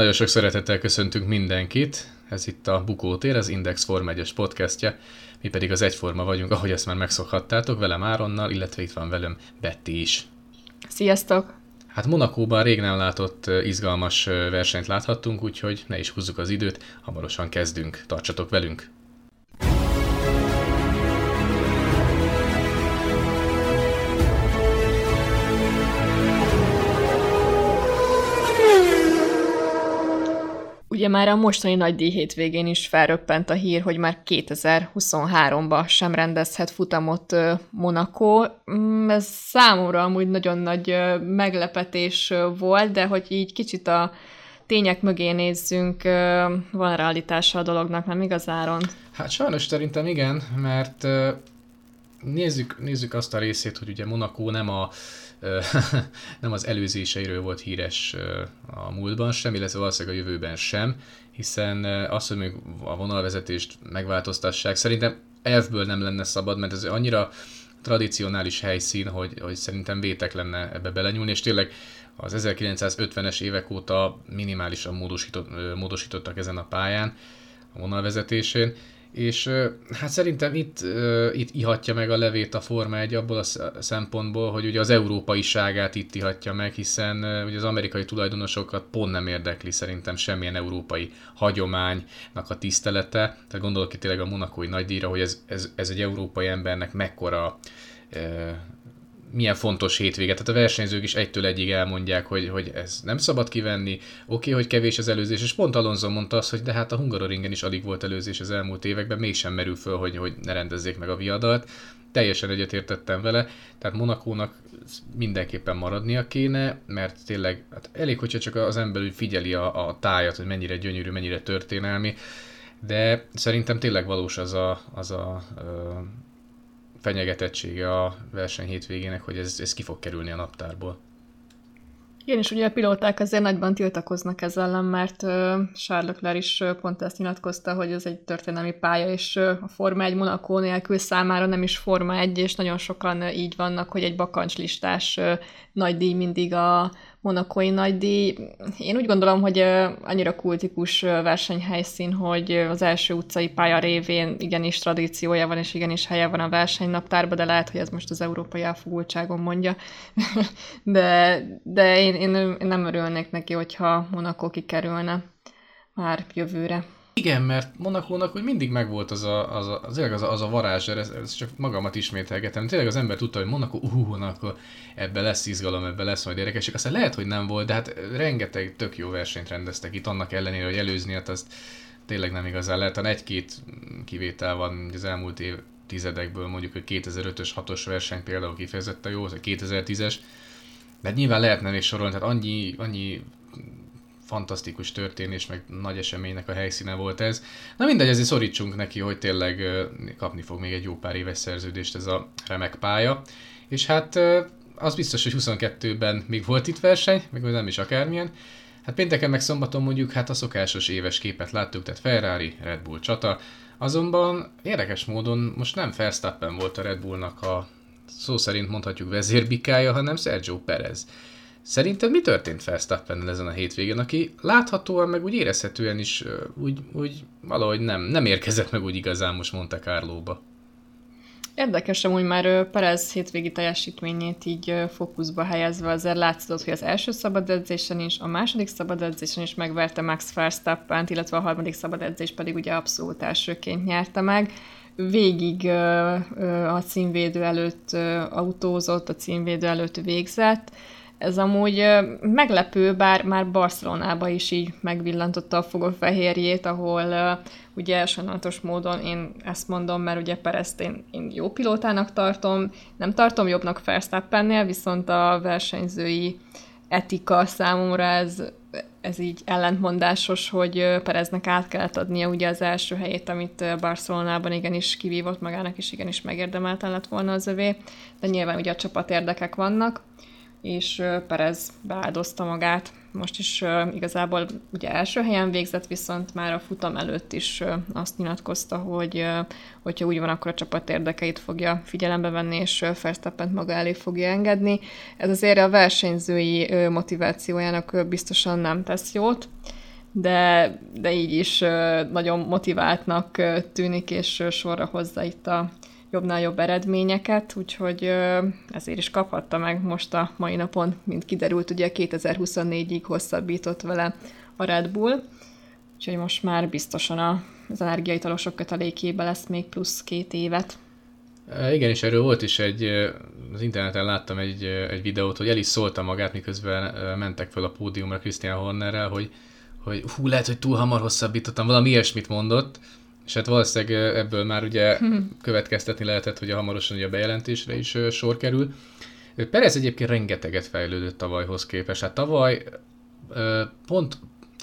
Nagyon sok szeretettel köszöntünk mindenkit. Ez itt a Bukótér, az Index Form 1 podcastja. Mi pedig az Egyforma vagyunk, ahogy ezt már megszokhattátok, velem Áronnal, illetve itt van velem Betty is. Sziasztok! Hát Monakóban rég nem látott izgalmas versenyt láthattunk, úgyhogy ne is húzzuk az időt, hamarosan kezdünk. Tartsatok velünk! Ugye már a mostani nagy díj hétvégén is felröppent a hír, hogy már 2023-ban sem rendezhet futamot Monaco. Mm, ez számomra amúgy nagyon nagy meglepetés volt, de hogy így kicsit a tények mögé nézzünk, van realitása a dolognak, nem igazáron? Hát sajnos szerintem igen, mert nézzük, nézzük azt a részét, hogy ugye Monaco nem a nem az előzéseiről volt híres a múltban sem, illetve valószínűleg a jövőben sem, hiszen azt, hogy még a vonalvezetést megváltoztassák, szerintem elfből nem lenne szabad, mert ez annyira tradicionális helyszín, hogy, hogy szerintem vétek lenne ebbe belenyúlni, és tényleg az 1950-es évek óta minimálisan módosított, módosítottak ezen a pályán, a vonalvezetésén, és hát szerintem itt, itt ihatja meg a levét a Forma 1 abból a szempontból, hogy ugye az európaiságát itt ihatja meg, hiszen ugye az amerikai tulajdonosokat pont nem érdekli szerintem semmilyen európai hagyománynak a tisztelete. Tehát gondolok itt tényleg a monakói nagydíjra, hogy ez, ez, ez egy európai embernek mekkora milyen fontos hétvége. Tehát a versenyzők is egytől egyig elmondják, hogy, hogy ez nem szabad kivenni, oké, hogy kevés az előzés, és pont Alonso mondta azt, hogy de hát a Hungaroringen is alig volt előzés az elmúlt években, mégsem merül föl, hogy, hogy ne rendezzék meg a viadalt. Teljesen egyetértettem vele, tehát Monakónak mindenképpen maradnia kéne, mert tényleg hát elég, hogyha csak az ember úgy figyeli a, a tájat, hogy mennyire gyönyörű, mennyire történelmi, de szerintem tényleg valós az a, az a fenyegetettsége a verseny hétvégének, hogy ez, ez ki fog kerülni a naptárból. Igen, és ugye a pilóták azért nagyban tiltakoznak ezzel ellen, mert Charles Leclerc is pont ezt nyilatkozta, hogy ez egy történelmi pálya, és a Forma 1 Monaco nélkül számára nem is Forma 1, és nagyon sokan így vannak, hogy egy bakancslistás nagy díj mindig a, monakói nagydíj. Én úgy gondolom, hogy annyira kultikus versenyhelyszín, hogy az első utcai pálya révén igenis tradíciója van, és igenis helye van a versenynaptárban, de lehet, hogy ez most az európai elfogultságon mondja. de de én, én, nem örülnék neki, hogyha Monaco kikerülne már jövőre. Igen, mert Monakónak úgy mindig megvolt az a, az a, az, az a, az a varázs, ez, ez csak magamat ismételgetem. Tényleg az ember tudta, hogy Monaco, uh, Monaco, ebbe lesz izgalom, ebbe lesz majd érdekes. Aztán lehet, hogy nem volt, de hát rengeteg tök jó versenyt rendeztek itt, annak ellenére, hogy előzni, hát azt tényleg nem igazán lehet. egy-két kivétel van az elmúlt év tizedekből, mondjuk hogy 2005-ös, 6-os verseny például kifejezetten jó, az a 2010-es, de nyilván lehetne még sorolni, tehát annyi, annyi fantasztikus történés, meg nagy eseménynek a helyszíne volt ez. Na mindegy, ezért szorítsunk neki, hogy tényleg kapni fog még egy jó pár éves szerződést ez a remek pálya. És hát az biztos, hogy 22-ben még volt itt verseny, meg nem is akármilyen. Hát pénteken meg szombaton mondjuk hát a szokásos éves képet láttuk, tehát Ferrari, Red Bull csata. Azonban érdekes módon most nem Verstappen volt a Red Bullnak a szó szerint mondhatjuk vezérbikája, hanem Sergio Perez. Szerinted mi történt Verstappen ezen a hétvégén, aki láthatóan, meg úgy érezhetően is úgy, úgy valahogy nem, nem érkezett meg úgy igazán most Monte Carlo-ba? Érdekes amúgy már Perez hétvégi teljesítményét így fókuszba helyezve azért látszott, hogy az első szabad edzésen is, a második szabad edzésen is megverte Max verstappen illetve a harmadik szabad edzés pedig ugye abszolút elsőként nyerte meg. Végig a címvédő előtt autózott, a címvédő előtt végzett, ez amúgy meglepő, bár már Barcelonába is így megvillantotta a fogófehérjét, ahol ugye sajnálatos módon én ezt mondom, mert ugye Perezt én, én jó pilótának tartom, nem tartom jobbnak Verstappennél, viszont a versenyzői etika számomra ez, ez így ellentmondásos, hogy Pereznek át kellett adnia ugye az első helyét, amit Barcelonában igenis kivívott magának, és igenis megérdemelten lett volna az övé, de nyilván ugye a csapat érdekek vannak és Perez beáldozta magát. Most is igazából ugye első helyen végzett, viszont már a futam előtt is azt nyilatkozta, hogy hogyha úgy van, akkor a csapat érdekeit fogja figyelembe venni, és Verstappent maga elé fogja engedni. Ez azért a versenyzői motivációjának biztosan nem tesz jót. de, de így is nagyon motiváltnak tűnik, és sorra hozza itt a jobbnál jobb eredményeket, úgyhogy ezért is kaphatta meg most a mai napon, mint kiderült, ugye 2024-ig hosszabbított vele a Red Bull, úgyhogy most már biztosan az energiaitalosok kötelékébe lesz még plusz két évet. Igen, és erről volt is egy, az interneten láttam egy, egy videót, hogy el is szólta magát, miközben mentek fel a pódiumra Christian Hornerrel, hogy, hogy hú, lehet, hogy túl hamar hosszabbítottam, valami ilyesmit mondott, és hát valószínűleg ebből már ugye következtetni lehetett, hogy a hamarosan ugye a bejelentésre is sor kerül. Perez egyébként rengeteget fejlődött tavalyhoz képest. Hát tavaly pont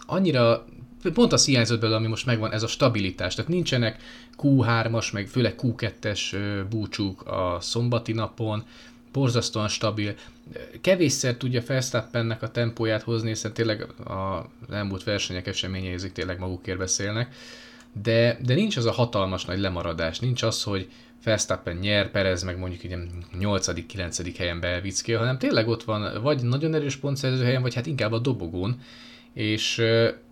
annyira pont az hiányzott belőle, ami most megvan, ez a stabilitás. Tehát nincsenek Q3-as, meg főleg Q2-es búcsúk a szombati napon, borzasztóan stabil. Kevésszer tudja Verstappennek a tempóját hozni, hiszen tényleg az elmúlt versenyek eseményei tényleg magukért beszélnek, de, de nincs az a hatalmas nagy lemaradás, nincs az, hogy Verstappen nyer, Perez meg mondjuk így 8.-9. helyen beelvickél, hanem tényleg ott van vagy nagyon erős pontszerző helyen, vagy hát inkább a dobogón, és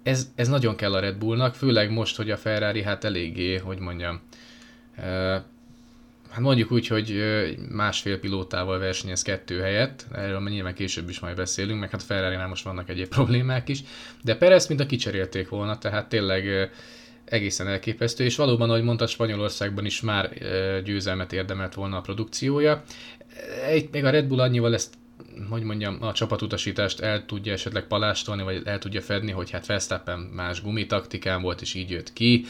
ez, ez nagyon kell a Red Bullnak, főleg most, hogy a Ferrari hát eléggé, hogy mondjam, hát mondjuk úgy, hogy másfél pilótával versenyez kettő helyett, erről nyilván később is majd beszélünk, meg hát ferrari most vannak egyéb problémák is, de Perez mint a kicserélték volna, tehát tényleg egészen elképesztő, és valóban, ahogy mondta, Spanyolországban is már győzelmet érdemelt volna a produkciója. Egy, még a Red Bull annyival ezt hogy mondjam, a csapatutasítást el tudja esetleg palástolni, vagy el tudja fedni, hogy hát Verstappen más gumitaktikán volt, és így jött ki.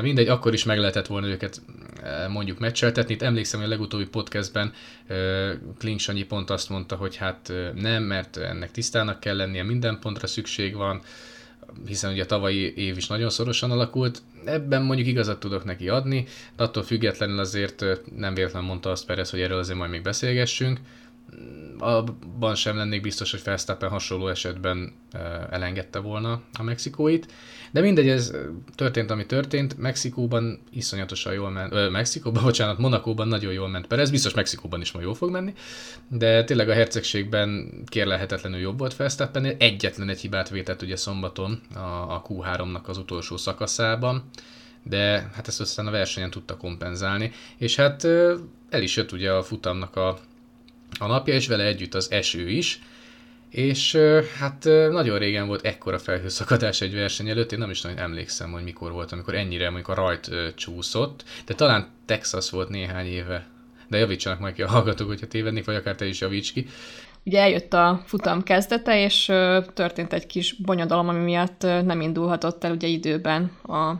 Mindegy, akkor is meg lehetett volna őket mondjuk meccseltetni. Itt emlékszem, hogy a legutóbbi podcastben Klink pont azt mondta, hogy hát nem, mert ennek tisztának kell lennie, minden pontra szükség van, hiszen ugye a tavalyi év is nagyon szorosan alakult. Ebben mondjuk igazat tudok neki adni, de attól függetlenül azért nem véletlen mondta azt Perez, hogy erről azért majd még beszélgessünk abban sem lennék biztos, hogy Verstappen hasonló esetben elengedte volna a mexikóit. De mindegy, ez történt, ami történt. Mexikóban iszonyatosan jól ment, ö, Mexikóban, bocsánat, Monakóban nagyon jól ment ez biztos Mexikóban is majd jól fog menni, de tényleg a hercegségben kérlelhetetlenül jobb volt Verstappen, egyetlen egy hibát vétett ugye szombaton a, a Q3-nak az utolsó szakaszában, de hát ezt aztán a versenyen tudta kompenzálni, és hát el is jött ugye a futamnak a a napja, és vele együtt az eső is, és hát nagyon régen volt ekkora felhőszakadás egy verseny előtt, én nem is nagyon emlékszem, hogy mikor volt, amikor ennyire mondjuk a rajt csúszott, de talán Texas volt néhány éve, de javítsanak majd ki a hallgatók, hogyha tévednék, vagy akár te is javíts ki. Ugye eljött a futam kezdete, és történt egy kis bonyodalom, ami miatt nem indulhatott el ugye időben a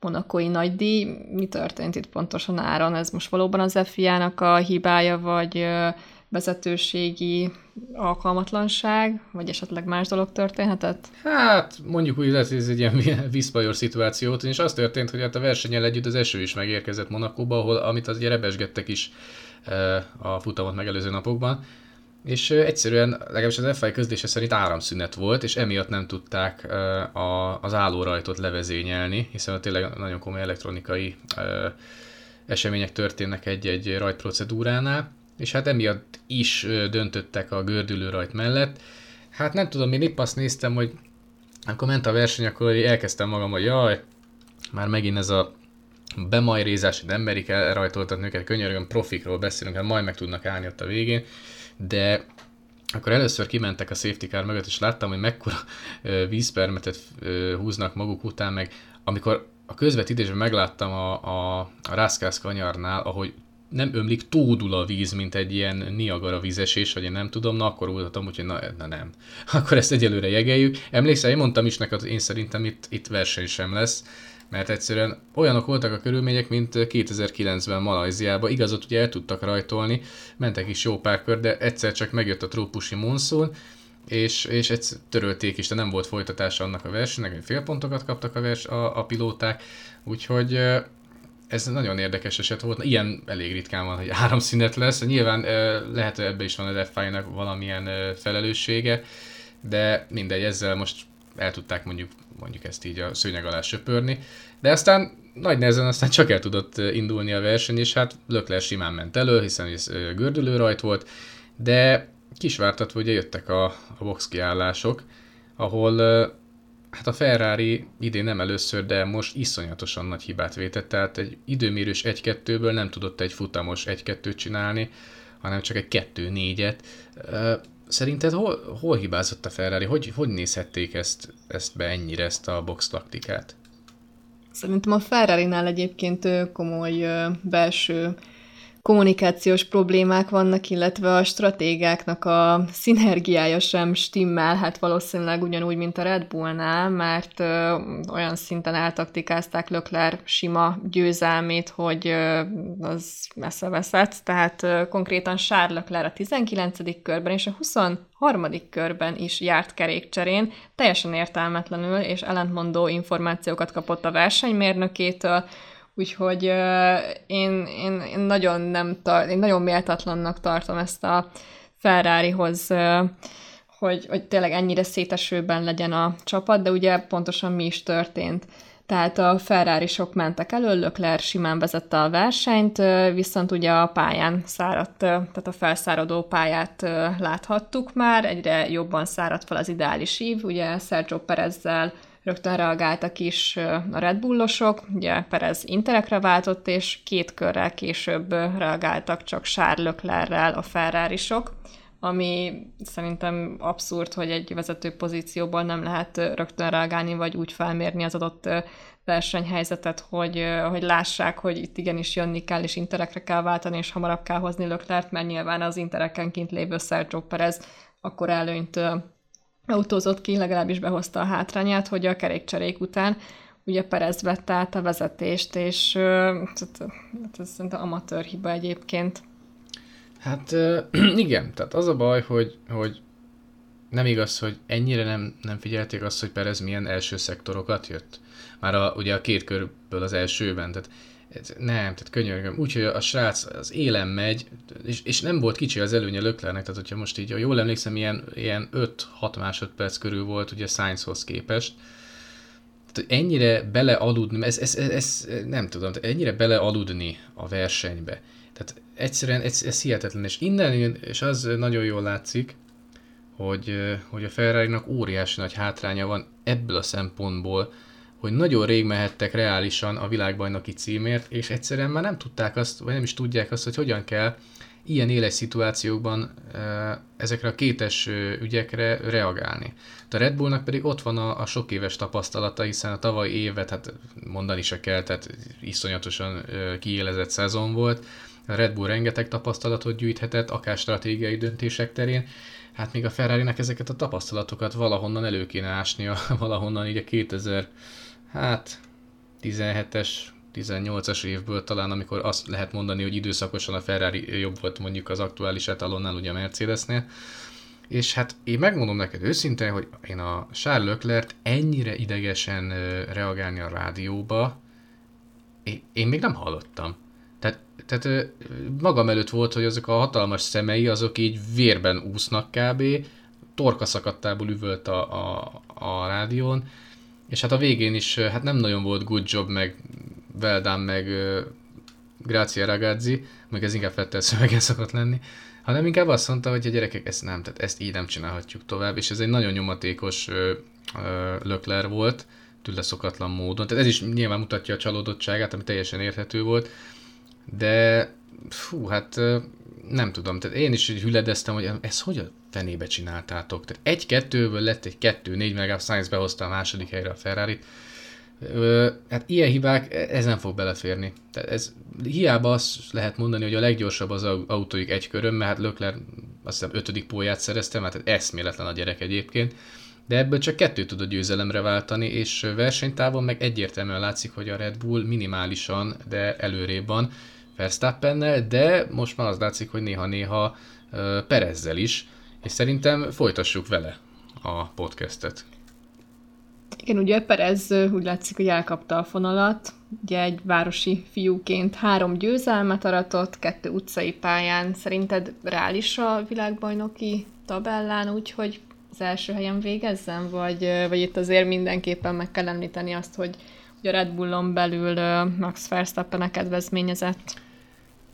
monakói nagydíj. Mi történt itt pontosan áron? Ez most valóban az FIA-nak a hibája, vagy vezetőségi alkalmatlanság, vagy esetleg más dolog történhetett? Hát, mondjuk úgy lesz, ez egy ilyen viszpajor szituáció, és az történt, hogy hát a versenyel együtt az eső is megérkezett Monakóba, ahol, amit az ugye rebesgettek is eh, a futamot megelőző napokban, és eh, egyszerűen, legalábbis az FI közlése szerint áramszünet volt, és emiatt nem tudták eh, az állórajtot levezényelni, hiszen tényleg nagyon komoly elektronikai események történnek egy-egy rajtprocedúránál, és hát emiatt is döntöttek a gördülő rajt mellett. Hát nem tudom, én épp azt néztem, hogy akkor ment a verseny, akkor elkezdtem magam, hogy jaj, már megint ez a bemajrézás, hogy nem merik elrajtoltatni őket, könyörgöm, profikról beszélünk, hát majd meg tudnak állni ott a végén, de akkor először kimentek a safety car mögött, és láttam, hogy mekkora vízpermetet húznak maguk után, meg amikor a közvetítésben megláttam a, a, a Rászkász kanyarnál, ahogy nem ömlik, tódul a víz, mint egy ilyen Niagara vízesés, vagy én nem tudom, na akkor voltam, úgyhogy na, na nem. Akkor ezt egyelőre jegeljük. Emlékszel, én mondtam is neked, én szerintem itt, itt verseny sem lesz, mert egyszerűen olyanok voltak a körülmények, mint 2009-ben Malajziában. Igazat ugye el tudtak rajtolni, mentek is jó pár kör, de egyszer csak megjött a trópusi monszun, és, és egyszer törölték is, de nem volt folytatása annak a versenynek, hogy félpontokat kaptak a, vers, a, a pilóták, úgyhogy ez nagyon érdekes eset volt. Ilyen elég ritkán van, hogy áramszünet lesz. Nyilván lehet, hogy ebbe is van a DeFi-nak valamilyen felelőssége, de mindegy, ezzel most el tudták mondjuk, mondjuk ezt így a szőnyeg alá söpörni. De aztán nagy nehezen aztán csak el tudott indulni a verseny, és hát Lökler simán ment elő, hiszen ez gördülő rajt volt, de kisvártatva ugye jöttek a, a box kiállások, ahol hát a Ferrari idén nem először, de most iszonyatosan nagy hibát vétett, tehát egy időmérős 1-2-ből nem tudott egy futamos 1-2-t csinálni, hanem csak egy 2-4-et. Szerinted hol, hol hibázott a Ferrari? Hogy, hogy nézhették ezt, ezt be ennyire, ezt a box taktikát? Szerintem a Ferrari-nál egyébként komoly belső kommunikációs problémák vannak, illetve a stratégáknak a szinergiája sem stimmel, hát valószínűleg ugyanúgy, mint a Red Bullnál, mert ö, olyan szinten eltaktikázták Lökler sima győzelmét, hogy ö, az messze veszett, tehát ö, konkrétan Charles Leclerc a 19. körben és a 23. körben is járt kerékcserén, teljesen értelmetlenül és ellentmondó információkat kapott a versenymérnökétől, Úgyhogy én, én, én, nagyon nem tar- én nagyon méltatlannak tartom ezt a Ferrarihoz, hogy, hogy tényleg ennyire szétesőben legyen a csapat, de ugye pontosan mi is történt. Tehát a ferrari sok mentek elő, Lökler simán vezette a versenyt, viszont ugye a pályán száradt, tehát a felszáradó pályát láthattuk már, egyre jobban száradt fel az ideális ív, ugye Sergio Perezzel rögtön reagáltak is a Red Bullosok, ugye Perez Interekre váltott, és két körrel később reagáltak csak Charles Leclerrel a Ferrari-sok, ami szerintem abszurd, hogy egy vezető pozícióból nem lehet rögtön reagálni, vagy úgy felmérni az adott versenyhelyzetet, hogy, hogy lássák, hogy itt igenis jönni kell, és interekre kell váltani, és hamarabb kell hozni Löklert, mert nyilván az intereken kint lévő Sergio Perez akkor előnyt autózott ki, legalábbis behozta a hátrányát, hogy a kerékcserék után ugye Perez vette át a vezetést, és hát, ez szerintem amatőr hiba egyébként. Hát igen, tehát az a baj, hogy, hogy nem igaz, hogy ennyire nem, nem figyelték azt, hogy Perez milyen első szektorokat jött. Már a, ugye a két körből az elsőben, tehát nem, tehát könyörgöm. Úgyhogy a srác az élen megy, és, és nem volt kicsi az előnye Löklernek, tehát hogyha most így, jól emlékszem, ilyen, ilyen 5-6 másodperc körül volt ugye Sainzhoz képest. Tehát ennyire belealudni, ez, ez, ez, ez nem tudom, ennyire belealudni a versenybe. Tehát egyszerűen ez, ez hihetetlen, és innen jön, és az nagyon jól látszik, hogy, hogy a ferrari óriási nagy hátránya van ebből a szempontból, hogy nagyon rég mehettek reálisan a világbajnoki címért, és egyszerűen már nem tudták azt, vagy nem is tudják azt, hogy hogyan kell ilyen éles szituációkban ezekre a kétes ügyekre reagálni. A Red Bullnak pedig ott van a, a sok éves tapasztalata, hiszen a tavalyi évet, hát mondani se kell, tehát iszonyatosan kiélezett szezon volt. A Red Bull rengeteg tapasztalatot gyűjthetett, akár stratégiai döntések terén, hát még a ferrari ezeket a tapasztalatokat valahonnan elő kéne ásnia, valahonnan így a 2000 hát 17-es, 18-as évből talán, amikor azt lehet mondani, hogy időszakosan a Ferrari jobb volt mondjuk az aktuális etalonnál, ugye a Mercedesnél. És hát én megmondom neked őszintén, hogy én a Charles Leclerc ennyire idegesen reagálni a rádióba, én még nem hallottam. Tehát, tehát magam előtt volt, hogy azok a hatalmas szemei, azok így vérben úsznak kb. Torka szakadtából üvölt a, a, a rádión, és hát a végén is hát nem nagyon volt good job, meg well done, meg uh, Grazia Ragazzi, meg ez inkább Fettel szövegen szokott lenni, hanem inkább azt mondta, hogy a gyerekek ezt nem, tehát ezt így nem csinálhatjuk tovább, és ez egy nagyon nyomatékos uh, uh, lökler volt, tőle szokatlan módon. Tehát ez is nyilván mutatja a csalódottságát, ami teljesen érthető volt, de fú, hát nem tudom, tehát én is hüledeztem, hogy ezt hogy a fenébe csináltátok. Tehát egy-kettőből lett egy kettő-négy, meg a Science behozta a második helyre a ferrari Hát ilyen hibák, ez nem fog beleférni. Tehát ez hiába azt lehet mondani, hogy a leggyorsabb az autóik egy körön, mert hát Lökler azt hiszem ötödik póját szerezte, hát eszméletlen a gyerek egyébként, de ebből csak kettő tudott győzelemre váltani, és versenytávon meg egyértelműen látszik, hogy a Red Bull minimálisan, de előrébb van Verstappennel, de most már az látszik, hogy néha-néha Perezzel is, és szerintem folytassuk vele a podcastet. Igen, ugye Perez úgy látszik, hogy elkapta a fonalat, ugye egy városi fiúként három győzelmet aratott, kettő utcai pályán. Szerinted reális a világbajnoki tabellán, úgyhogy az első helyen végezzen, vagy, vagy itt azért mindenképpen meg kell említeni azt, hogy, hogy a Red Bullon belül Max Verstappen a kedvezményezett?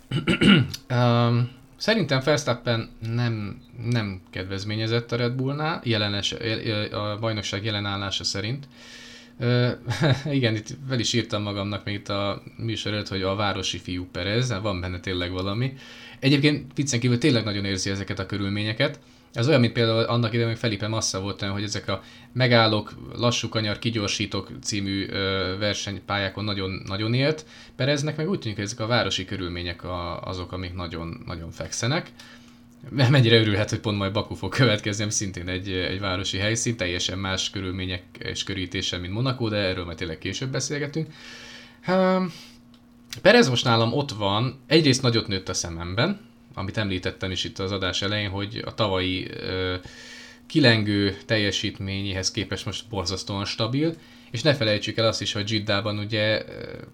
um, Szerintem Verstappen nem, nem kedvezményezett a Red Bullnál, jelenes, a bajnokság jelenállása szerint. Uh, igen, itt fel is írtam magamnak még itt a műsor előtt, hogy a városi fiú Perez, van benne tényleg valami. Egyébként viccen kívül tényleg nagyon érzi ezeket a körülményeket. Ez olyan, mint például annak idején, hogy Felipe Massa volt olyan, hogy ezek a megállók, lassú kanyar, kigyorsítók című ö, versenypályákon nagyon, nagyon élt. Pereznek meg úgy tűnik, hogy ezek a városi körülmények a, azok, amik nagyon, nagyon fekszenek. Mennyire örülhet, hogy pont majd Baku fog következni, ami szintén egy, egy városi helyszín, teljesen más körülmények és körítése, mint Monaco, de erről majd tényleg később beszélgetünk. Perez most nálam ott van, egyrészt nagyot nőtt a szememben, amit említettem is itt az adás elején, hogy a tavalyi ö, kilengő teljesítményéhez képest most borzasztóan stabil, és ne felejtsük el azt is, hogy Jiddában ugye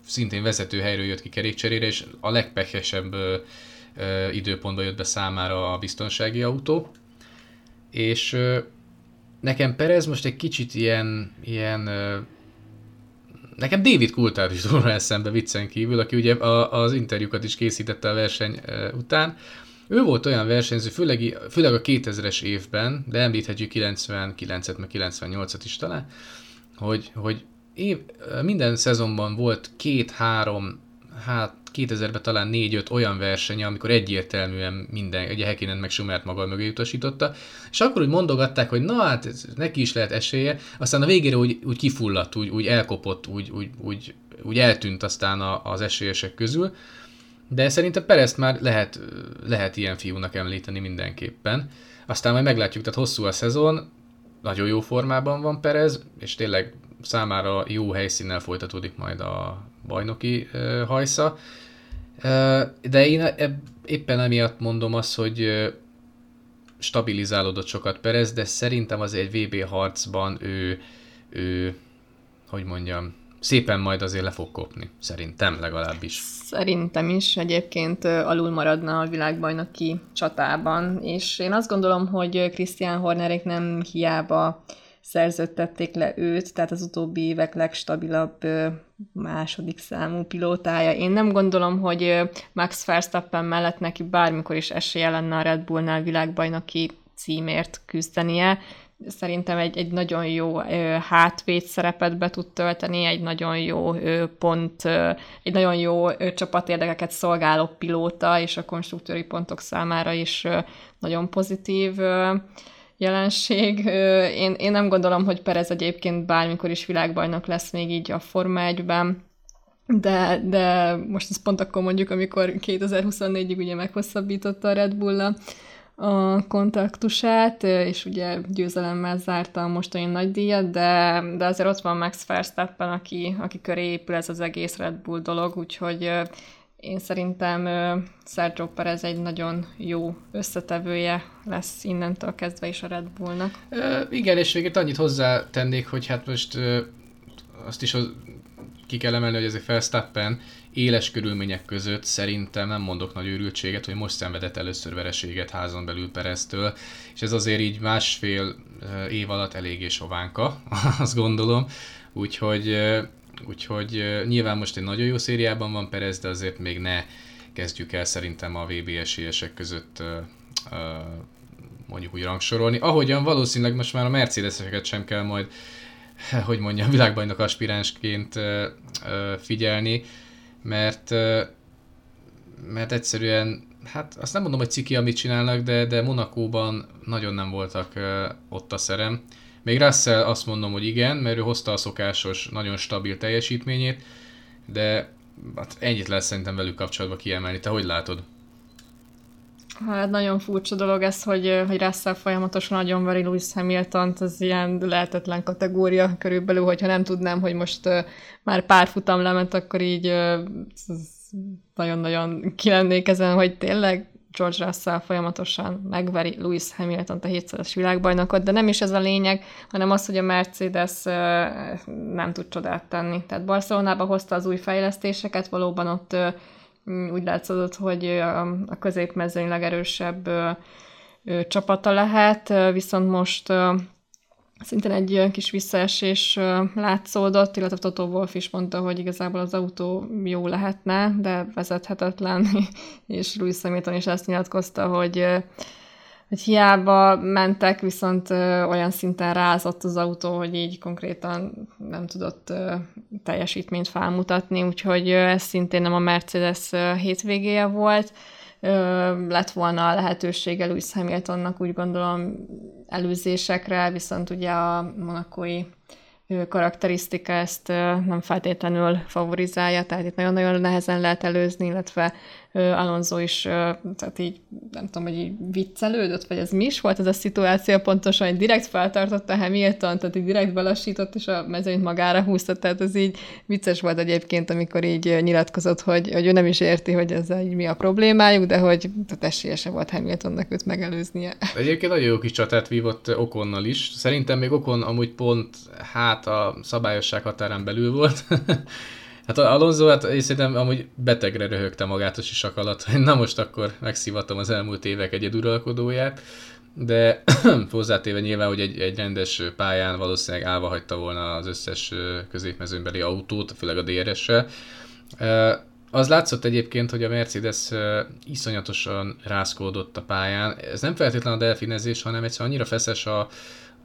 szintén vezető helyről jött ki kerékcserére, és a legpehesebb ö, időpontban jött be számára a biztonsági autó. És ö, nekem Perez most egy kicsit ilyen, ilyen Nekem David Coulthard is durva eszembe viccen kívül, aki ugye a, az interjúkat is készítette a verseny után. Ő volt olyan versenyző, főleg, főleg a 2000-es évben, de említhetjük 99-et, meg 98-at is talán, hogy, hogy év, minden szezonban volt két-három, hát 2000-ben talán 4-5 olyan verseny, amikor egyértelműen minden, ugye Hekinen meg Schumert maga mögé utasította, és akkor úgy mondogatták, hogy na hát neki is lehet esélye, aztán a végére úgy, úgy kifulladt, úgy, úgy elkopott, úgy, úgy, úgy, úgy eltűnt aztán a, az esélyesek közül, de szerintem Perezt már lehet, lehet ilyen fiúnak említeni mindenképpen. Aztán majd meglátjuk, tehát hosszú a szezon, nagyon jó formában van Perez, és tényleg számára jó helyszínnel folytatódik majd a bajnoki hajsza. De én e- éppen emiatt mondom azt, hogy stabilizálódott sokat Perez, de szerintem az egy VB harcban ő, ő hogy mondjam, szépen majd azért le fog kopni, szerintem legalábbis. Szerintem is egyébként alul maradna a világbajnoki csatában, és én azt gondolom, hogy Christian Hornerék nem hiába szerződtették le őt, tehát az utóbbi évek legstabilabb második számú pilótája. Én nem gondolom, hogy Max Verstappen mellett neki bármikor is esélye lenne a Red Bullnál világbajnoki címért küzdenie. Szerintem egy, egy nagyon jó hátvéd szerepet be tud tölteni, egy nagyon jó pont, egy nagyon jó csapatérdekeket szolgáló pilóta, és a konstruktőri pontok számára is nagyon pozitív jelenség. Én, én nem gondolom, hogy Perez egyébként bármikor is világbajnok lesz még így a Forma 1-ben, de, de most ez pont akkor mondjuk, amikor 2024-ig ugye meghosszabbította a Red bull a kontaktusát, és ugye győzelemmel zárta a mostani nagy díjat, de, de azért ott van Max Verstappen, aki, aki köré épül ez az egész Red Bull dolog, úgyhogy én szerintem Sergio Perez egy nagyon jó összetevője lesz innentől kezdve is a Red Bullnak. Uh, igen, és végét annyit hozzátennék, hogy hát most uh, azt is ki kell emelni, hogy egy Verstappen éles körülmények között szerintem nem mondok nagy őrültséget, hogy most szenvedett először vereséget házon belül Pereztől, és ez azért így másfél év alatt eléggé sovánka, azt gondolom, úgyhogy Úgyhogy nyilván most egy nagyon jó szériában van Perez, de azért még ne kezdjük el szerintem a VB esélyesek között mondjuk úgy rangsorolni. Ahogyan valószínűleg most már a Mercedeseket sem kell majd, hogy mondjam, világbajnok aspiránsként figyelni, mert mert egyszerűen, hát azt nem mondom, hogy ciki, amit csinálnak, de, de Monakóban nagyon nem voltak ott a szerem. Még Russell azt mondom, hogy igen, mert ő hozta a szokásos, nagyon stabil teljesítményét, de hát ennyit lesz szerintem velük kapcsolatban kiemelni. Te hogy látod? Hát nagyon furcsa dolog ez, hogy, hogy Russell folyamatosan nagyon veri Lewis hamilton az ilyen lehetetlen kategória körülbelül, hogyha nem tudnám, hogy most már pár futam lement, akkor így nagyon-nagyon kilennék ezen, hogy tényleg George Russell folyamatosan megveri Lewis Hamilton, a hétszeres világbajnokot, de nem is ez a lényeg, hanem az, hogy a Mercedes nem tud csodát tenni. Tehát Barcelonába hozta az új fejlesztéseket, valóban ott úgy látszott, hogy a középmezőny legerősebb csapata lehet, viszont most szintén egy kis visszaesés látszódott, illetve Toto Wolf is mondta, hogy igazából az autó jó lehetne, de vezethetetlen, és Louis Hamilton is ezt nyilatkozta, hogy hogy hiába mentek, viszont olyan szinten rázott az autó, hogy így konkrétan nem tudott teljesítményt felmutatni, úgyhogy ez szintén nem a Mercedes ö, hétvégéje volt. Lett volna a lehetősége Lewis Hamiltonnak úgy gondolom előzésekre, viszont ugye a monakói karakterisztika ezt nem feltétlenül favorizálja, tehát itt nagyon-nagyon nehezen lehet előzni, illetve Alonso is, tehát így nem tudom, hogy így viccelődött, vagy ez mi is volt ez a szituáció pontosan, hogy direkt feltartotta Hamilton, tehát így direkt belassított, és a mezőnyt magára húzta, tehát ez így vicces volt egyébként, amikor így nyilatkozott, hogy, hogy ő nem is érti, hogy ez így mi a problémájuk, de hogy tehát esélyese volt Hamiltonnak őt megelőznie. Egyébként nagyon jó kis csatát vívott Okonnal is. Szerintem még Okon amúgy pont hát a szabályosság határán belül volt. Hát Alonso, hát én szerintem amúgy betegre röhögte magát a sisak alatt, hogy na most akkor megszivatom az elmúlt évek egyeduralkodóját, de hozzátéve nyilván, hogy egy, egy rendes pályán valószínűleg állva hagyta volna az összes középmezőnbeli autót, főleg a DRS-sel. Az látszott egyébként, hogy a Mercedes iszonyatosan rászkódott a pályán. Ez nem feltétlenül a delfinezés, hanem egyszerűen annyira feszes a,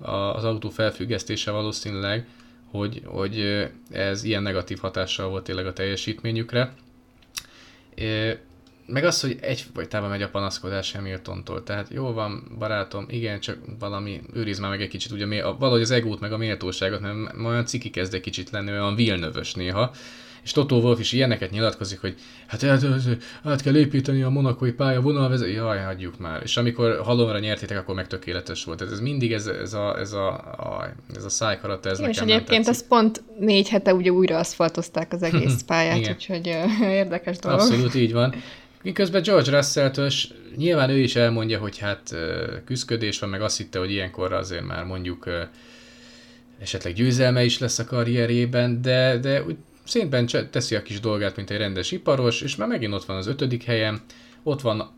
a, az autó felfüggesztése valószínűleg, hogy, hogy ez ilyen negatív hatással volt tényleg a teljesítményükre. Meg az, hogy egy távol megy a panaszkodás Hamiltontól. Tehát jó van, barátom, igen, csak valami, őriz már meg egy kicsit, ugye valahogy az egót, meg a méltóságot, mert olyan ciki kezd egy kicsit lenni, olyan vilnövös néha és Totó Wolf is ilyeneket nyilatkozik, hogy hát át, át kell építeni a monakói pálya vonalvezet, jaj, hagyjuk már. És amikor halomra nyertétek, akkor meg tökéletes volt. Ez, ez mindig ez, ez a, ez a, a, ez a szájkarata, ez Igen, nekem És egyébként ez pont négy hete ugye újra aszfaltozták az egész pályát, Igen. úgyhogy érdekes dolog. Abszolút így van. Miközben George Russell-től nyilván ő is elmondja, hogy hát küzdködés van, meg azt hitte, hogy ilyenkor azért már mondjuk esetleg győzelme is lesz a karrierében, de, de úgy szépen teszi a kis dolgát, mint egy rendes iparos, és már megint ott van az ötödik helyen, ott van,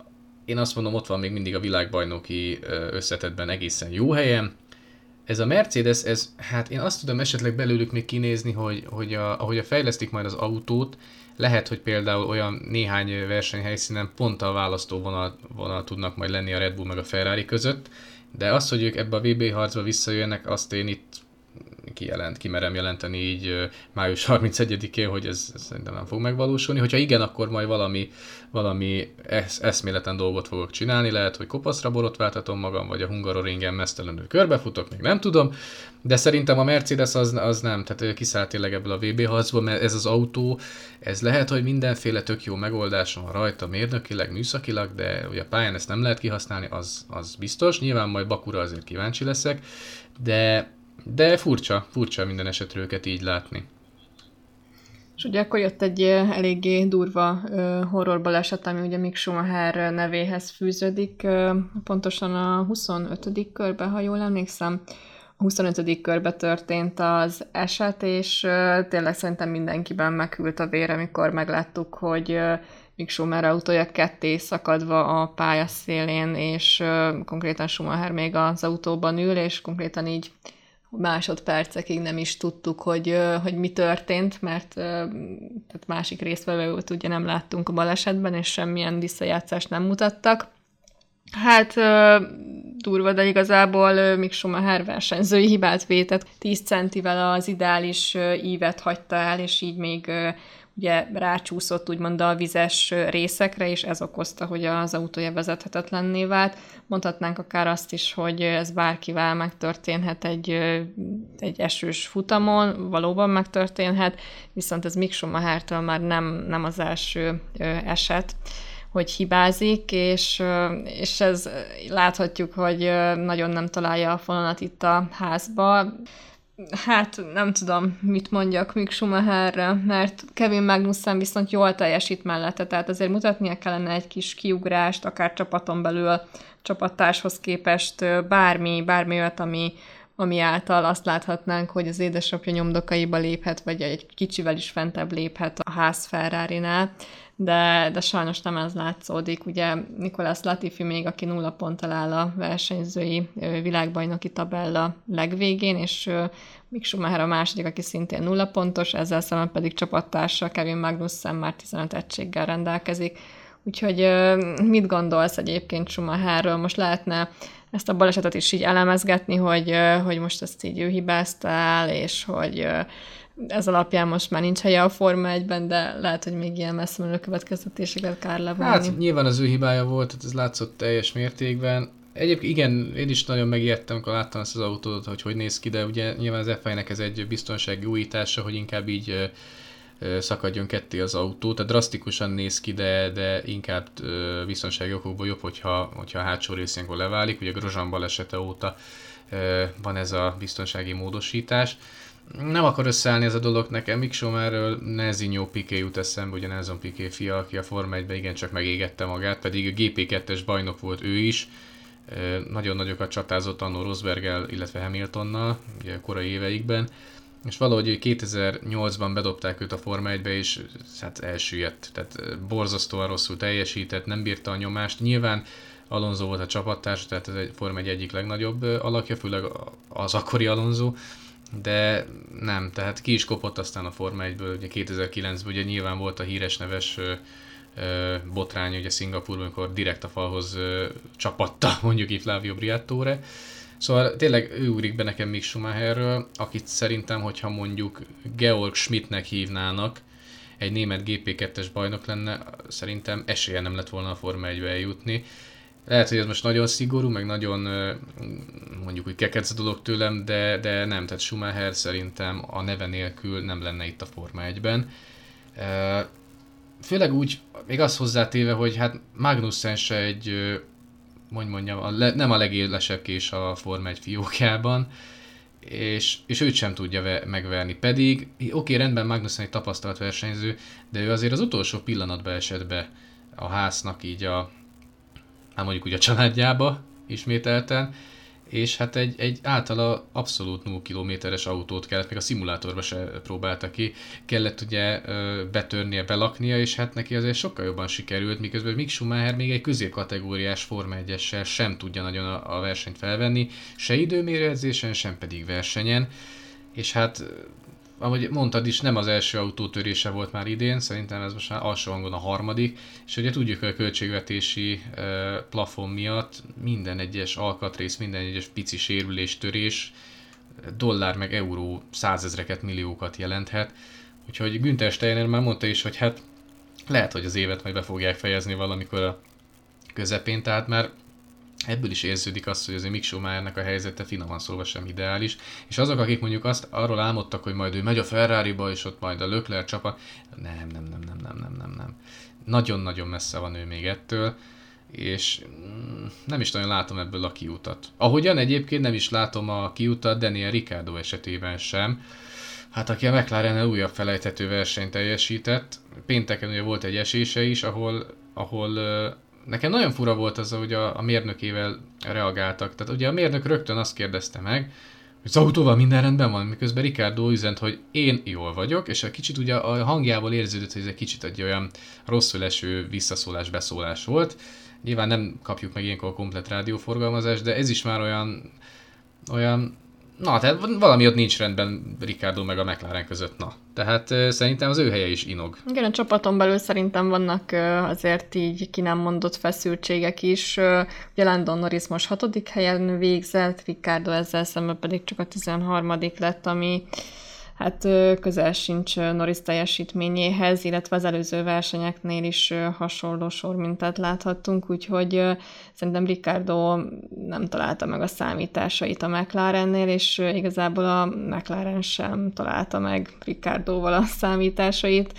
én azt mondom, ott van még mindig a világbajnoki összetetben egészen jó helyen. Ez a Mercedes, ez, hát én azt tudom esetleg belőlük még kinézni, hogy, hogy a, ahogy a fejlesztik majd az autót, lehet, hogy például olyan néhány versenyhelyszínen pont a választó vonal, vonal tudnak majd lenni a Red Bull meg a Ferrari között, de az, hogy ők ebbe a VB harcba visszajönnek, azt én itt kijelent, kimerem jelenteni így május 31-én, hogy ez, ez szerintem nem fog megvalósulni. Hogyha igen, akkor majd valami, valami esz, eszméleten dolgot fogok csinálni, lehet, hogy kopaszra borotváltatom magam, vagy a Hungaroringen mesztelenül körbefutok, még nem tudom, de szerintem a Mercedes az, az nem, tehát kiszállt tényleg ebből a VB harcból, mert ez az autó, ez lehet, hogy mindenféle tök jó megoldás van rajta mérnökileg, műszakilag, de ugye a pályán ezt nem lehet kihasználni, az, az biztos. Nyilván majd Bakura azért kíváncsi leszek, de de furcsa, furcsa minden esetre őket így látni. És ugye akkor jött egy eléggé durva horror baleset, ami ugye Mick Schumacher nevéhez fűződik, pontosan a 25. körbe, ha jól emlékszem, a 25. körbe történt az eset, és tényleg szerintem mindenkiben megült a vére, amikor megláttuk, hogy Mick Schumacher autója ketté szakadva a pályaszélén, és konkrétan Schumacher még az autóban ül, és konkrétan így másodpercekig nem is tudtuk, hogy, hogy mi történt, mert tehát másik résztvevőt ugye nem láttunk a balesetben, és semmilyen visszajátszást nem mutattak. Hát durva, de igazából Mick Schumacher versenyzői hibát vétett. 10 centivel az ideális ívet hagyta el, és így még ugye rácsúszott úgymond a vizes részekre, és ez okozta, hogy az autója vezethetetlenné vált. Mondhatnánk akár azt is, hogy ez bárkivel megtörténhet egy, egy esős futamon, valóban megtörténhet, viszont ez Mick Schumachertől már nem, nem az első eset hogy hibázik, és, és ez láthatjuk, hogy nagyon nem találja a fonalat itt a házba hát nem tudom, mit mondjak Mick Schumacherre, mert Kevin Magnussen viszont jól teljesít mellette, tehát azért mutatnia kellene egy kis kiugrást, akár csapaton belül csapattárshoz képest bármi, bármi olyat, ami ami által azt láthatnánk, hogy az édesapja nyomdokaiba léphet, vagy egy kicsivel is fentebb léphet a ház ferrari de, de sajnos nem ez látszódik. Ugye Nikolás Latifi még, aki nulla ponttal áll a versenyzői világbajnoki tabella legvégén, és Mick Schumacher a második, aki szintén nulla pontos, ezzel szemben pedig csapattársa Kevin Magnussen már 15 egységgel rendelkezik. Úgyhogy mit gondolsz egyébként Schumacherről? Most lehetne ezt a balesetet is így elemezgetni, hogy, hogy most ezt így ő hibázta el, és hogy ez alapján most már nincs helye a Forma 1-ben, de lehet, hogy még ilyen messze menő következtetéseket kár levonni. Hát nyilván az ő hibája volt, tehát ez látszott teljes mértékben. Egyébként igen, én is nagyon megijedtem, amikor láttam ezt az autót, hogy hogy néz ki, de ugye nyilván az f nek ez egy biztonsági újítása, hogy inkább így szakadjon ketté az autó, tehát drasztikusan néz ki, de, de inkább biztonsági okokból jobb, hogyha, hogyha a hátsó rész leválik, ugye Grozsán balesete óta van ez a biztonsági módosítás. Nem akar összeállni ez a dolog nekem, Mick Schumerről Nezinho Piqué jut eszembe, ugye Nelson Piqué fia, aki a Forma 1 igencsak megégette magát, pedig a GP2-es bajnok volt ő is, nagyon nagyokat csatázott annó Rosberggel, illetve Hamiltonnal, ugye korai éveikben, és valahogy 2008-ban bedobták őt a Forma 1-be, és hát elsüllyedt, tehát borzasztóan rosszul teljesített, nem bírta a nyomást. Nyilván Alonso volt a csapattárs, tehát ez egy Forma 1 egyik legnagyobb alakja, főleg az akkori Alonso, de nem, tehát ki is kopott aztán a Forma 1-ből, ugye 2009-ben ugye nyilván volt a híres neves botrány ugye Szingapurban, amikor direkt a falhoz csapatta mondjuk Flavio Briatore, Szóval tényleg ő ugrik be nekem Mick Schumacherről, akit szerintem, hogyha mondjuk Georg Schmidtnek hívnának, egy német GP2-es bajnok lenne, szerintem esélye nem lett volna a Forma 1 eljutni. Lehet, hogy ez most nagyon szigorú, meg nagyon mondjuk úgy kekec dolog tőlem, de, de nem, tehát Schumacher szerintem a neve nélkül nem lenne itt a Forma 1-ben. Főleg úgy, még azt hozzátéve, hogy hát Magnussen se egy hogy mondjam, a le, nem a legélesebb kés a Forma 1 fiókjában, és, és őt sem tudja ve, megverni. Pedig, oké, okay, rendben Magnussen egy tapasztalt versenyző, de ő azért az utolsó pillanatban esett be a háznak így a, hát mondjuk úgy a családjába ismételten, és hát egy, egy általa abszolút 0 kilométeres autót kellett, még a szimulátorba se próbálta ki, kellett ugye betörnie, belaknia, és hát neki azért sokkal jobban sikerült, miközben Mick Schumacher még egy középkategóriás Forma 1 sem tudja nagyon a, a versenyt felvenni, se időmérőedzésen, sem pedig versenyen, és hát ahogy mondtad is, nem az első autótörése volt már idén, szerintem ez most már alsó hangon a harmadik, és ugye tudjuk, hogy a költségvetési plafon miatt minden egyes alkatrész, minden egyes pici sérülés, törés, dollár meg euró százezreket, milliókat jelenthet. Úgyhogy Günther Steiner már mondta is, hogy hát lehet, hogy az évet majd be fogják fejezni valamikor a közepén, tehát már ebből is érződik az, hogy azért Mick Schumachernek a helyzete finoman szólva sem ideális, és azok, akik mondjuk azt arról álmodtak, hogy majd ő megy a Ferrari-ba, és ott majd a Leclerc csapa, nem, nem, nem, nem, nem, nem, nem, nem. Nagyon-nagyon messze van ő még ettől, és mm, nem is nagyon látom ebből a kiutat. Ahogyan egyébként nem is látom a kiutat Daniel Ricciardo esetében sem, Hát aki a McLaren újabb felejthető versenyt teljesített, pénteken ugye volt egy esése is, ahol, ahol nekem nagyon fura volt az, hogy a, a mérnökével reagáltak. Tehát ugye a mérnök rögtön azt kérdezte meg, hogy az autóval minden rendben van, miközben Ricardo üzent, hogy én jól vagyok, és a kicsit ugye a hangjából érződött, hogy ez egy kicsit egy olyan rosszul eső visszaszólás, beszólás volt. Nyilván nem kapjuk meg ilyenkor a komplet rádióforgalmazást, de ez is már olyan, olyan Na, tehát valami ott nincs rendben Ricardo meg a McLaren között, na. Tehát szerintem az ő helye is inog. Igen, a csapaton belül szerintem vannak azért így ki nem mondott feszültségek is. Ugye Landon Norris most hatodik helyen végzett, Ricardo ezzel szemben pedig csak a 13. lett, ami hát közel sincs Norris teljesítményéhez, illetve az előző versenyeknél is hasonló sormintát láthattunk, úgyhogy szerintem Ricardo nem találta meg a számításait a McLarennél, és igazából a McLaren sem találta meg Ricardoval a számításait,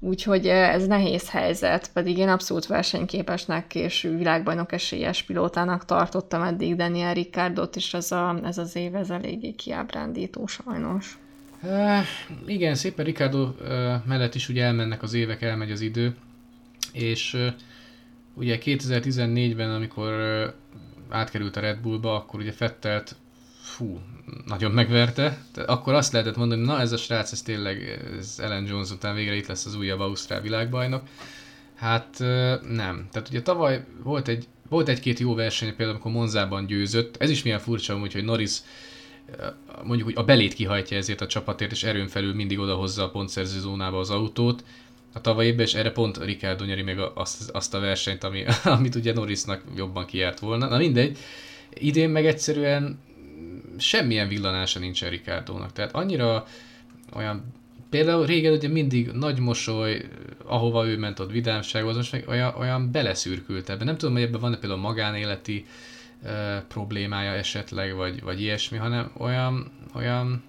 Úgyhogy ez nehéz helyzet, pedig én abszolút versenyképesnek és világbajnok esélyes pilótának tartottam eddig Daniel Ricardot, és ez, a, ez az év ez eléggé kiábrándító sajnos. Uh, igen, szépen Ricardo uh, mellett is ugye elmennek az évek, elmegy az idő, és uh, ugye 2014-ben, amikor uh, átkerült a Red Bullba, akkor ugye Fettelt fú, nagyon megverte. Akkor azt lehetett mondani, na ez a srác, ez tényleg, ez Ellen Jones után végre itt lesz az újabb Ausztrál világbajnok. Hát nem. Tehát ugye tavaly volt egy volt egy-két jó verseny, például amikor Monzában győzött. Ez is milyen furcsa, hogy Norris mondjuk, hogy a belét kihajtja ezért a csapatért, és erőn felül mindig odahozza a pontszerző zónába az autót. A tavaly évben, és erre pont Ricardo nyeri még azt, azt a versenyt, ami, amit ugye Norrisnak jobban kiárt volna. Na mindegy, idén meg egyszerűen semmilyen villanása nincsen Ricardo-nak. Tehát annyira olyan Például régen ugye mindig nagy mosoly, ahova ő ment ott vidámsághoz, most meg olyan, olyan beleszürkült ebben. Nem tudom, hogy ebben van-e például magánéleti problémája esetleg, vagy, vagy ilyesmi, hanem olyan, olyan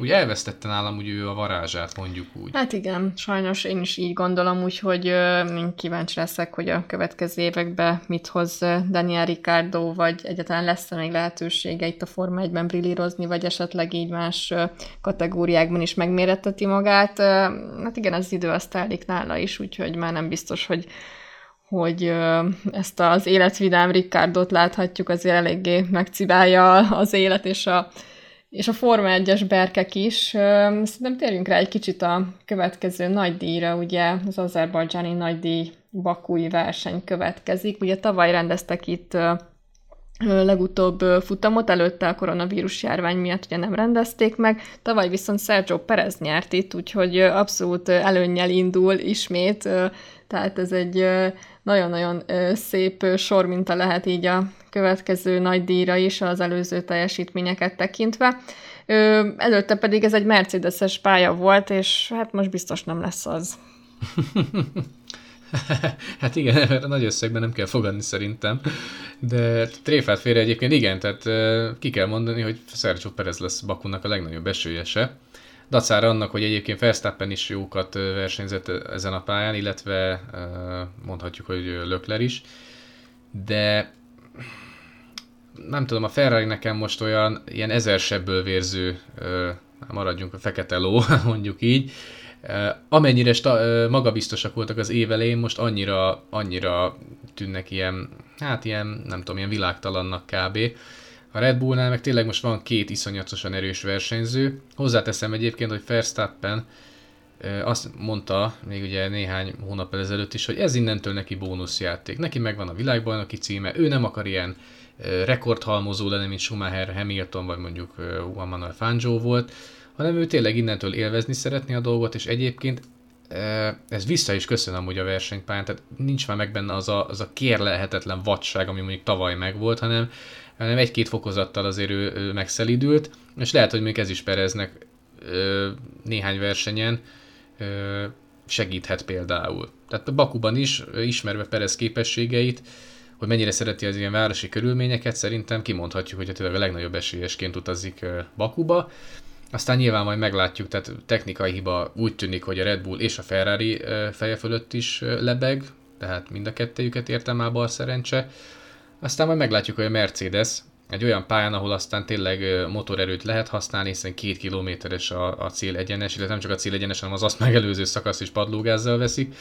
úgy elvesztette nálam úgy ő a varázsát, mondjuk úgy. Hát igen, sajnos én is így gondolom, úgyhogy uh, kíváncsi leszek, hogy a következő években mit hoz Daniel Ricardo, vagy egyáltalán lesz-e még lehetősége itt a Forma 1-ben brillírozni, vagy esetleg így más kategóriákban is megméretteti magát. Hát igen, az idő azt telik nála is, úgyhogy már nem biztos, hogy hogy ezt az életvidám Ricardot láthatjuk, azért eléggé megcibálja az élet és a és a Forma 1-es berkek is. Szerintem térjünk rá egy kicsit a következő nagy díjra, ugye az azerbajdzsáni nagy díj bakúi verseny következik. Ugye tavaly rendeztek itt legutóbb futamot, előtte a koronavírus járvány miatt ugye nem rendezték meg, tavaly viszont Sergio Perez nyert itt, úgyhogy abszolút előnnyel indul ismét, tehát ez egy nagyon-nagyon szép sorminta lehet így a következő nagy díjra is az előző teljesítményeket tekintve. Előtte pedig ez egy Mercedes-es pálya volt, és hát most biztos nem lesz az. hát igen, nagy összegben nem kell fogadni szerintem, de tréfát félre egyébként igen, tehát ki kell mondani, hogy Sergio Perez lesz Bakunak a legnagyobb esőjese. Dacára annak, hogy egyébként Verstappen is jókat versenyzett ezen a pályán, illetve mondhatjuk, hogy Lökler is, de nem tudom, a Ferrari nekem most olyan ilyen ezer sebből vérző, maradjunk a fekete ló, mondjuk így, amennyire sta, magabiztosak voltak az év elején, most annyira, annyira tűnnek ilyen, hát ilyen, nem tudom, ilyen világtalannak kb. A Red Bullnál meg tényleg most van két iszonyatosan erős versenyző. Hozzáteszem egyébként, hogy Verstappen azt mondta még ugye néhány hónap ezelőtt is, hogy ez innentől neki bónuszjáték. Neki megvan a világbajnoki címe, ő nem akar ilyen rekordhalmozó lenni, mint Schumacher, Hamilton, vagy mondjuk Juan Manuel Fangio volt, hanem ő tényleg innentől élvezni szeretné a dolgot, és egyébként ez vissza is köszön amúgy a versenypályán, tehát nincs már meg benne az a, az a kérlelhetetlen vadság, ami mondjuk tavaly megvolt, hanem, hanem egy-két fokozattal azért ő, ő megszelidült, és lehet, hogy még ez is Pereznek néhány versenyen segíthet például. Tehát Bakuban is, ismerve Perez képességeit, hogy mennyire szereti az ilyen városi körülményeket, szerintem kimondhatjuk, hogy tényleg a legnagyobb esélyesként utazik Bakuba. Aztán nyilván majd meglátjuk, tehát technikai hiba úgy tűnik, hogy a Red Bull és a Ferrari feje fölött is lebeg, tehát mind a kettőjüket értem már bal szerencse. Aztán majd meglátjuk, hogy a Mercedes egy olyan pályán, ahol aztán tényleg motorerőt lehet használni, hiszen két kilométeres a, a cél egyenes, illetve nem csak a cél egyenes, hanem az azt megelőző szakasz is padlógázzal veszik.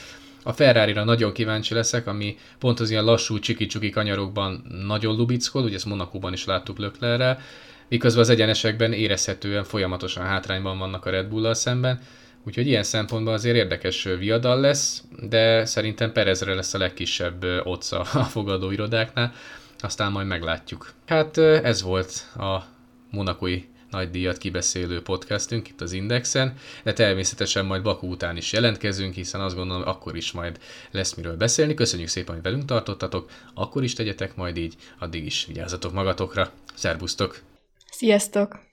A Ferrari-ra nagyon kíváncsi leszek, ami pont az ilyen lassú csiki-csuki kanyarokban nagyon lubickol, ugye ezt Monakóban is láttuk Löklerrel, miközben az egyenesekben érezhetően folyamatosan hátrányban vannak a Red Bull-al szemben, úgyhogy ilyen szempontból azért érdekes viadal lesz, de szerintem Perezre lesz a legkisebb otca a fogadóirodáknál, aztán majd meglátjuk. Hát ez volt a monakói nagy díjat kibeszélő podcastünk itt az Indexen, de természetesen majd Bakú után is jelentkezünk, hiszen azt gondolom, akkor is majd lesz miről beszélni. Köszönjük szépen, hogy velünk tartottatok, akkor is tegyetek majd így, addig is vigyázzatok magatokra. Szerbusztok! Sziasztok!